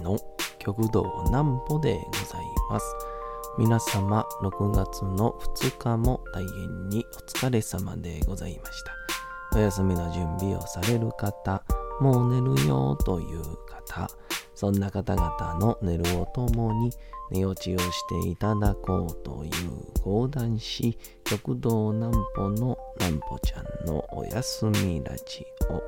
の極道南歩でございます。皆様、6月の2日も大変にお疲れ様でございました。お休みの準備をされる方、もう寝るよという方、そんな方々の寝るをともに寝落ちをしていただこうという講談師極道南歩の南歩ちゃんのおやすみラジオ。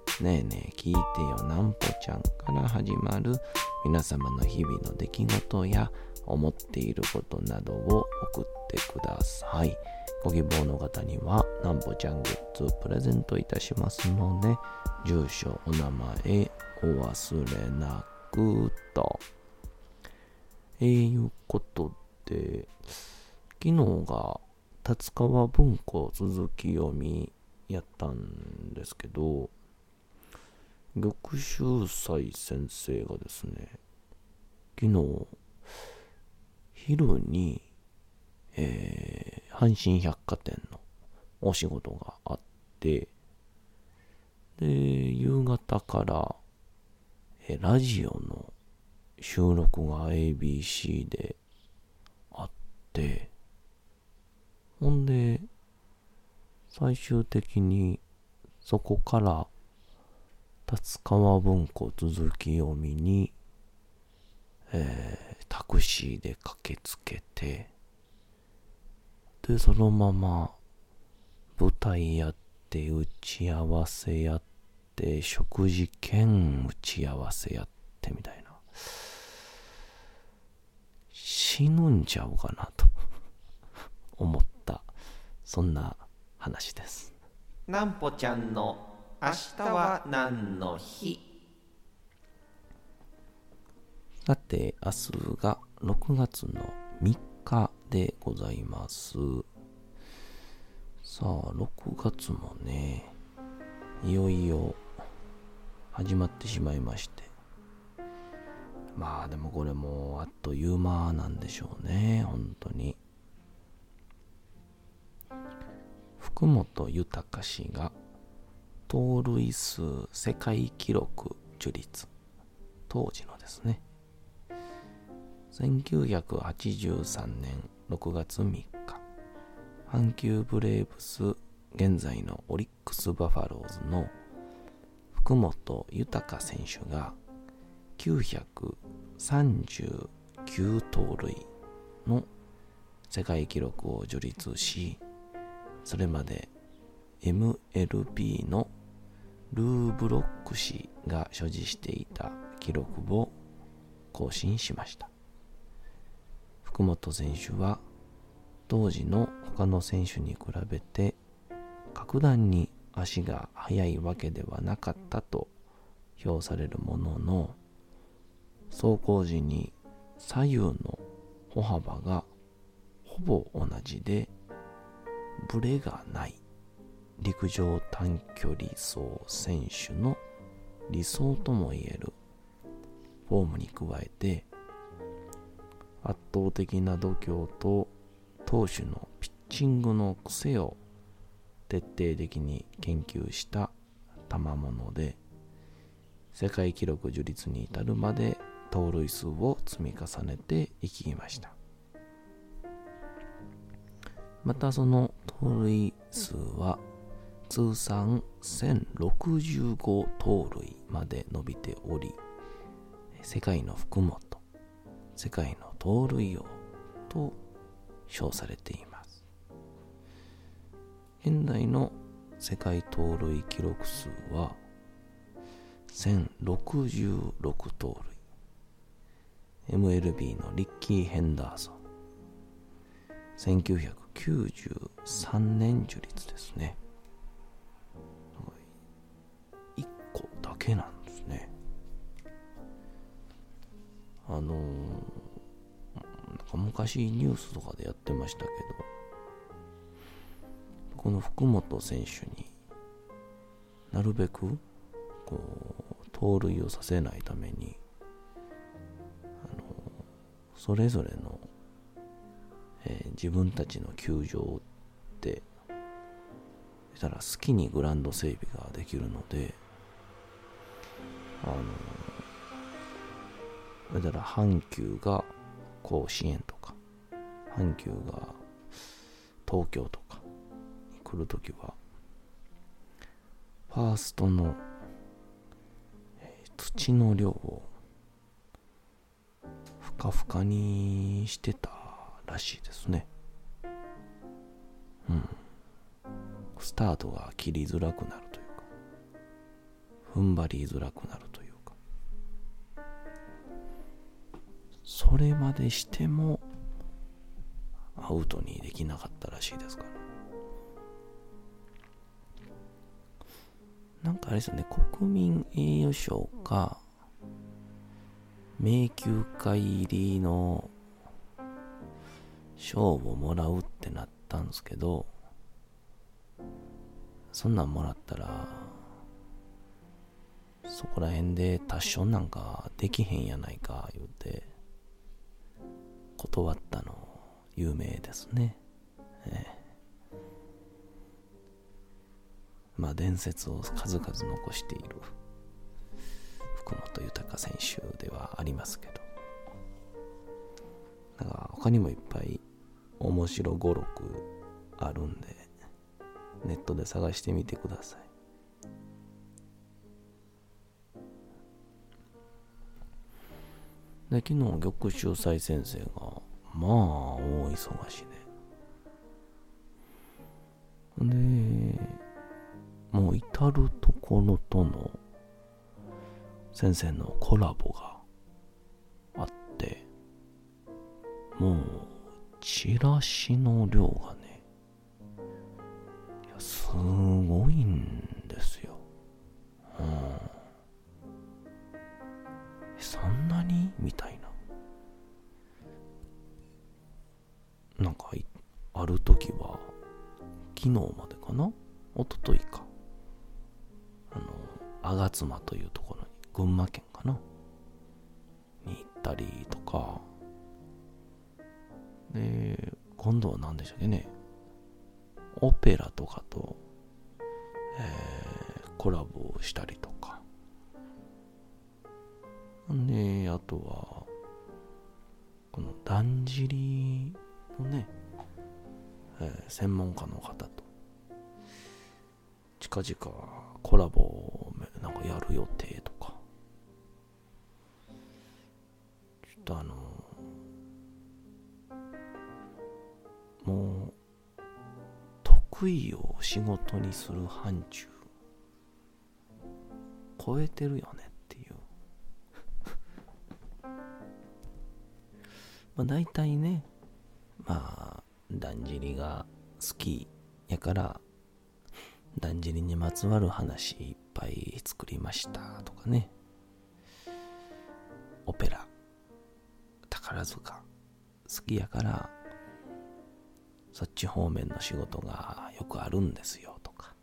ねえねえ聞いてよなんぽちゃんから始まる皆様の日々の出来事や思っていることなどを送ってください。ご希望の方にはなんぽちゃんグッズプレゼントいたしますので、住所、お名前お忘れなくと。えー、いうことで、昨日が達川文庫続き読みやったんですけど、玉秀斎先生がですね、昨日、昼に、えー、阪神百貨店のお仕事があって、で、夕方から、えラジオの収録が ABC であって、ほんで、最終的にそこから達川文庫続き読みに、えー、タクシーで駆けつけて、で、そのまま舞台やって、打ち合わせやって、食事兼打ち合わせやってみたいな。死ぬんちゃうかなと思った、そんな話です。なんぽちゃんの明日は何の日？さて、明日が6月の3日でございます。さあ、6月もね、いよいよ始まってしまいまして。まあでもこれもあっという間なんでしょうね、本当に。福本豊氏が盗塁数世界記録樹立。当時のですね。1983年6月3日、阪急ブレーブス、現在のオリックス・バファローズの福本豊選手が939盗塁の世界記録を樹立し、それまで MLB のルーブロック氏が所持していた記録を更新しました。福本選手は当時の他の選手に比べて格段に足が速いわけではなかったと評されるものの走行時に左右の歩幅がほぼ同じでブレがない陸上短距離走選手の理想ともいえるフォームに加えて圧倒的な度胸と投手のピッチングの癖を徹底的に研究した賜物で世界記録樹立に至るまで盗塁数を積み重ねていきました。またその盗塁数は通算1065盗塁まで伸びており世界の福本世界の盗塁王と称されています。現代の世界盗塁記録数は1066盗塁。MLB のリッキー・ヘンダーソン。1993年樹立ですね。けなんですね。あのー、なんか昔ニュースとかでやってましたけど、この福本選手になるべくこう盗塁をさせないためにあのそれぞれの、えー、自分たちの球場ってしたら好きにグラウンド整備ができるのであのだから阪急が甲子園とか阪急が東京とかに来るときは、ファーストの、えー、土の量をふかふかにしてたらしいですね。うん。スタートが切りづらくなるというか、踏ん張りづらくなるそれまでしてもアウトにできなかったらしいですから。なんかあれですよね、国民栄誉賞か、迷宮会入りの賞をもらうってなったんですけど、そんなんもらったら、そこら辺でタッションなんかできへんやないか言うて、断ったの有名ですね。ええ。まあ、伝説を数々残している福本豊選手ではありますけど。だから他にもいっぱい面白語録あるんでネットで探してみてください。で昨日玉秀斎先生がまあ大忙しで。でもう至るところとの先生のコラボがあってもうチラシの量がねいやす吾妻というところに群馬県かな？に行ったりとか。で今度は何でしたっけね？オペラとかと、えー、コラボをしたりとか。であとはこのだんじりのね、えー、専門家の方と近々コラボなんかやる予定とか。ちょっとあのもう得意を仕事にする範疇超えてるよねっていう。まあ大体ねまあだんじりが好きやからだんじりにまつわる話いっぱい作りましたとかね。オペラ。宝塚。好きやからそっち方面の仕事がよくあるんですよとか。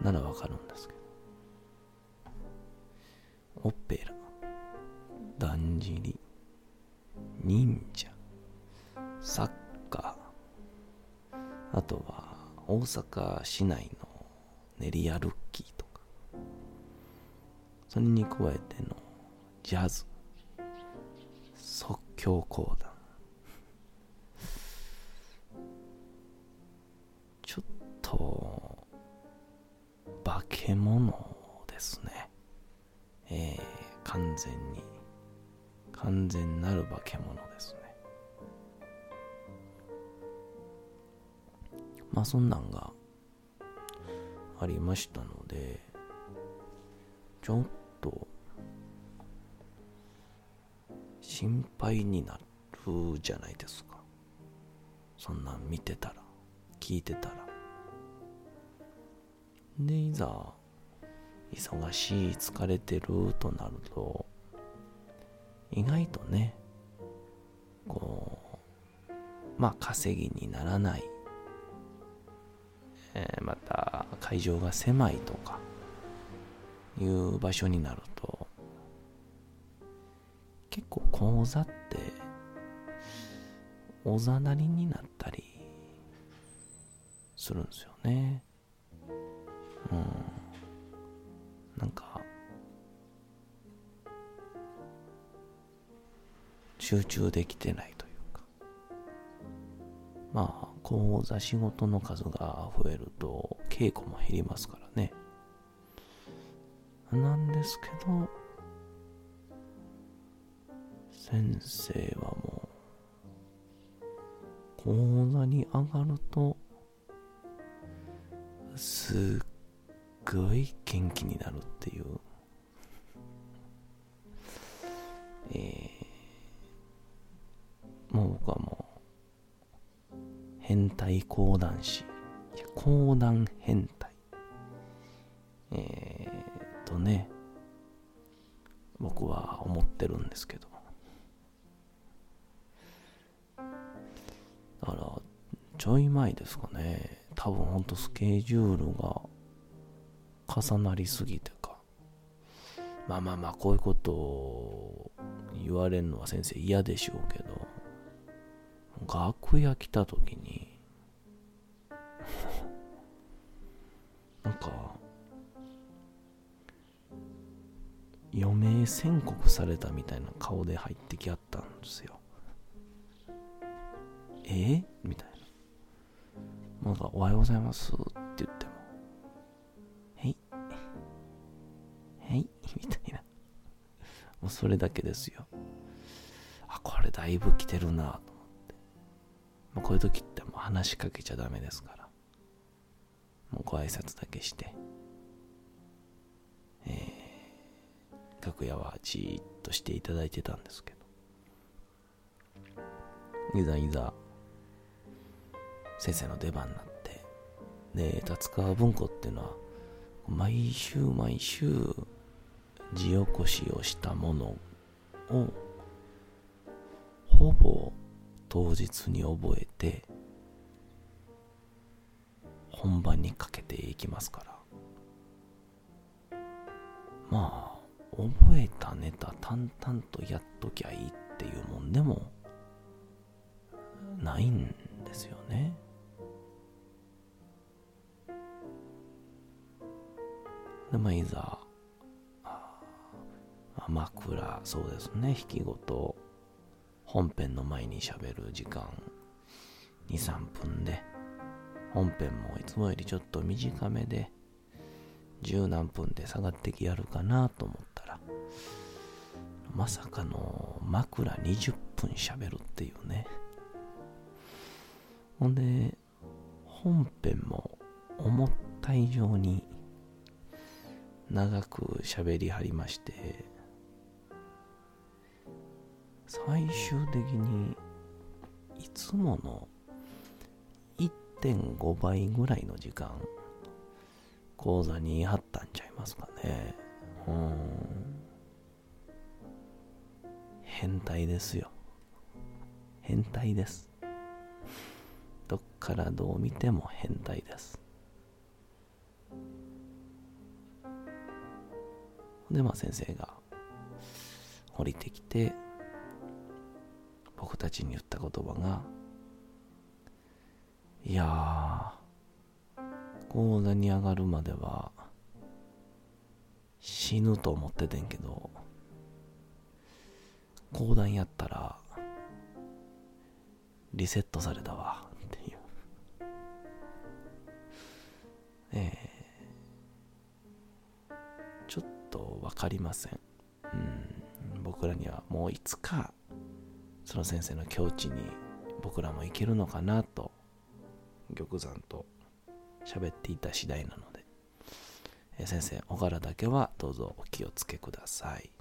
ならわかるんですけど。オペラ。阪市内の練り歩きとかそれに加えてのジャズ即興講談。ちょっと化け物ですね。えー、完全に完全なる化け物です。まあそんなんがありましたのでちょっと心配になるじゃないですか。そんなん見てたら聞いてたら。でいざ忙しい疲れてるとなると意外とね、こう、まあ稼ぎにならない、会場が狭いとかいう場所になると、結構講座っておざなりになったりするんですよね。うん。なんか、集中できてない。まあ、講座仕事の数が増えると稽古も減りますからね。なんですけど、先生はもう、講座に上がると、すっごい元気になるっていう。えー、もう僕はもう、変態講談師。講談変態。えー、とね、僕は思ってるんですけど。だから、ちょい前ですかね。多分ほんとスケジュールが重なりすぎてか。まあまあまあ、こういうことを言われるのは先生嫌でしょうけど、楽屋来た時に、なんか、余命宣告されたみたいな顔で入ってきあったんですよ。え？みたいな。なんか、おはようございますって言っても、へい、へい、みたいな。もうそれだけですよ。あ、これだいぶ来てるなと思って。もうこういう時ってもう話しかけちゃダメですから。もうご挨拶だけして。えー、楽屋はじーっとしていただいてたんですけど。いざいざ先生の出番になって、で、達川文庫っていうのは、毎週毎週、字起こしをしたものを、ほぼ当日に覚えて、本番にかけていきますから。まあ、覚えたネタ淡々とやっときゃいいっていうもんでもないんですよね。で、まあ、いざ、枕、そうですね、弾き語と本編の前に喋る時間2、3分で、本編もいつもよりちょっと短めで、十何分で下がってきやるかなと思ったら、まさかの枕20分喋るっていうね。ほんで、本編も思った以上に長く喋りはりまして最終的にいつもの1.5倍ぐらいの時間講座にあったんちゃいますかね。うん。変態ですよ。変態です。どっからどう見ても変態です。で、まあ先生が降りてきて、僕たちに言った言葉が、いやー、講座に上がるまでは死ぬと思っててんけど、講談やったらリセットされたわっていう。ええと分かりません。うん、僕らにはもういつかその先生の境地に僕らも行けるのかなと玉山と喋っていた次第なので、え先生お柄だけはどうぞお気をつけください。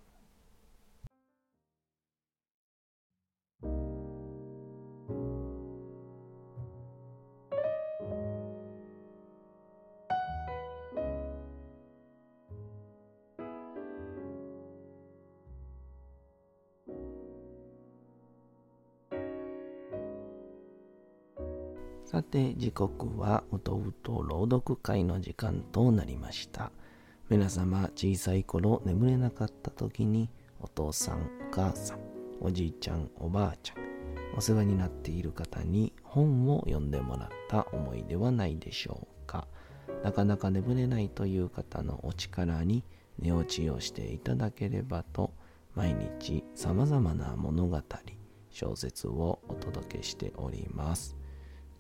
さて時刻はうとうと朗読会の時間となりました。皆様小さい頃眠れなかった時にお父さんお母さんおじいちゃんおばあちゃんお世話になっている方に本を読んでもらった思いではないでしょうか。なかなか眠れないという方のお力に寝落ちをしていただければと毎日様々な物語小説をお届けしております。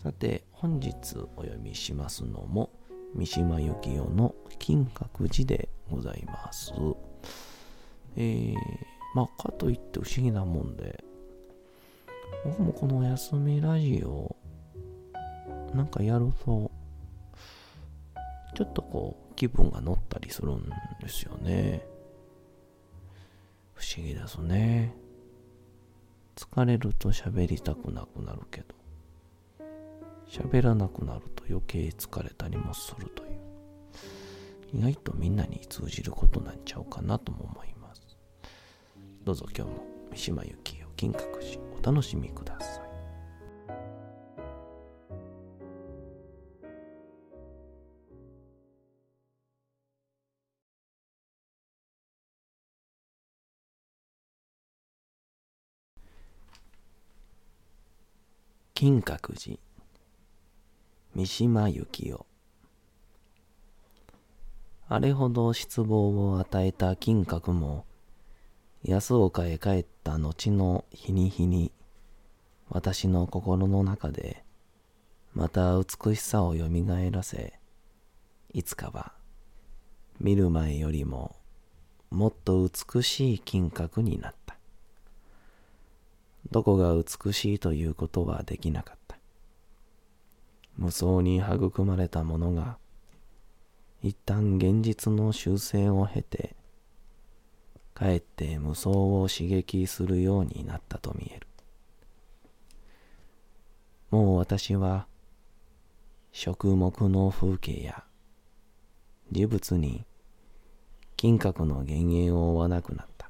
さて本日お読みしますのも三島由紀夫の金閣寺でございます。えー、まあかといって不思議なもんで僕もこのお休みラジオなんかやるとちょっとこう気分が乗ったりするんですよね。不思議ですね。疲れると喋りたくなくなるけど。喋らなくなると余計疲れたりもするという。意外とみんなに通じることなんちゃうかなとも思います。どうぞ今日も三島由紀夫金閣寺お楽しみください。金閣寺三島由紀夫。あれほど失望を与えた金閣も安岡へ帰った後の日に日に私の心の中でまた美しさをよみがえらせいつかは見る前よりももっと美しい金閣になった。どこが美しいということはできなかった。無双に育まれたものが一旦現実の修正を経てかえって無双を刺激するようになったと見える。もう私は食木の風景や事物に金閣の幻影を追わなくなった。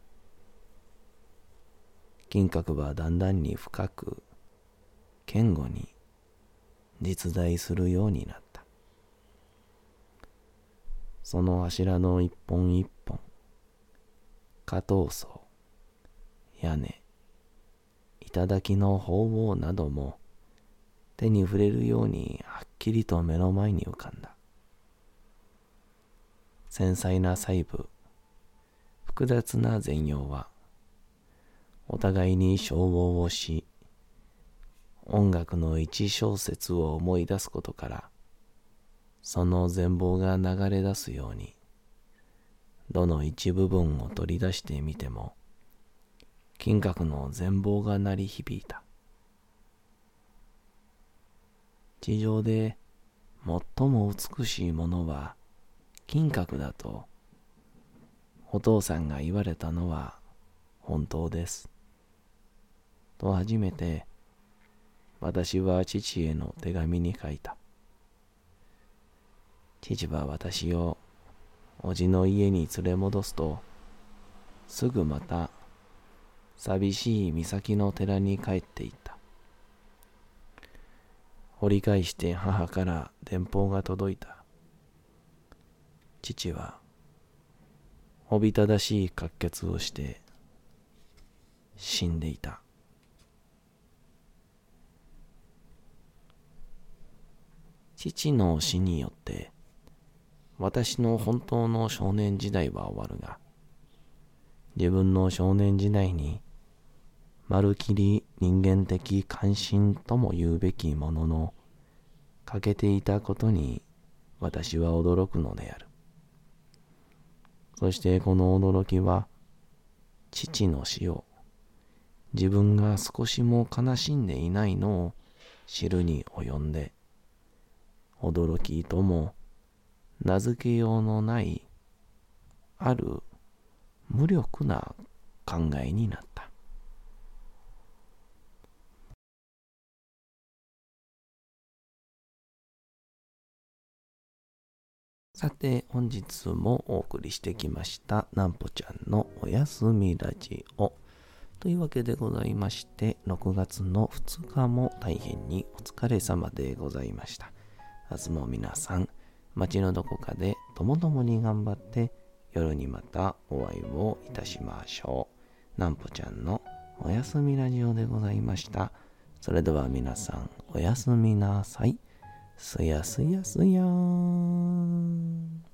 金閣はだんだんに深く堅固に実在するようになった。その柱の一本一本、下頭層、屋根、頂の鳳凰なども手に触れるようにはっきりと目の前に浮かんだ。繊細な細部、複雑な全容は、お互いに消耗をし、音楽の一小節を思い出すことからその全貌が流れ出すようにどの一部分を取り出してみても金閣の全貌が鳴り響いた。地上で最も美しいものは金閣だとお父さんが言われたのは本当です。と初めて私は父への手紙に書いた。父は私を叔父の家に連れ戻すと、すぐまた寂しい岬の寺に帰っていった。折り返して母から電報が届いた。父は、おびただしい滑血をして死んでいた。父の死によって私の本当の少年時代は終わるが自分の少年時代にまるきり人間的関心とも言うべきものの欠けていたことに私は驚くのである。そしてこの驚きは父の死を自分が少しも悲しんでいないのを知るに及んで驚きとも名付けようのないある無力な考えになった。さて本日もお送りしてきましたなんぽちゃんのおやすみラジオ。というわけでございまして、6月の2日も大変にお疲れ様でございました。明日も皆さん、街のどこかでともともに頑張って、夜にまたお会いをいたしましょう。なんぽちゃんのおやすみラジオでございました。それでは皆さん、おやすみなさい。すやすやすやーん。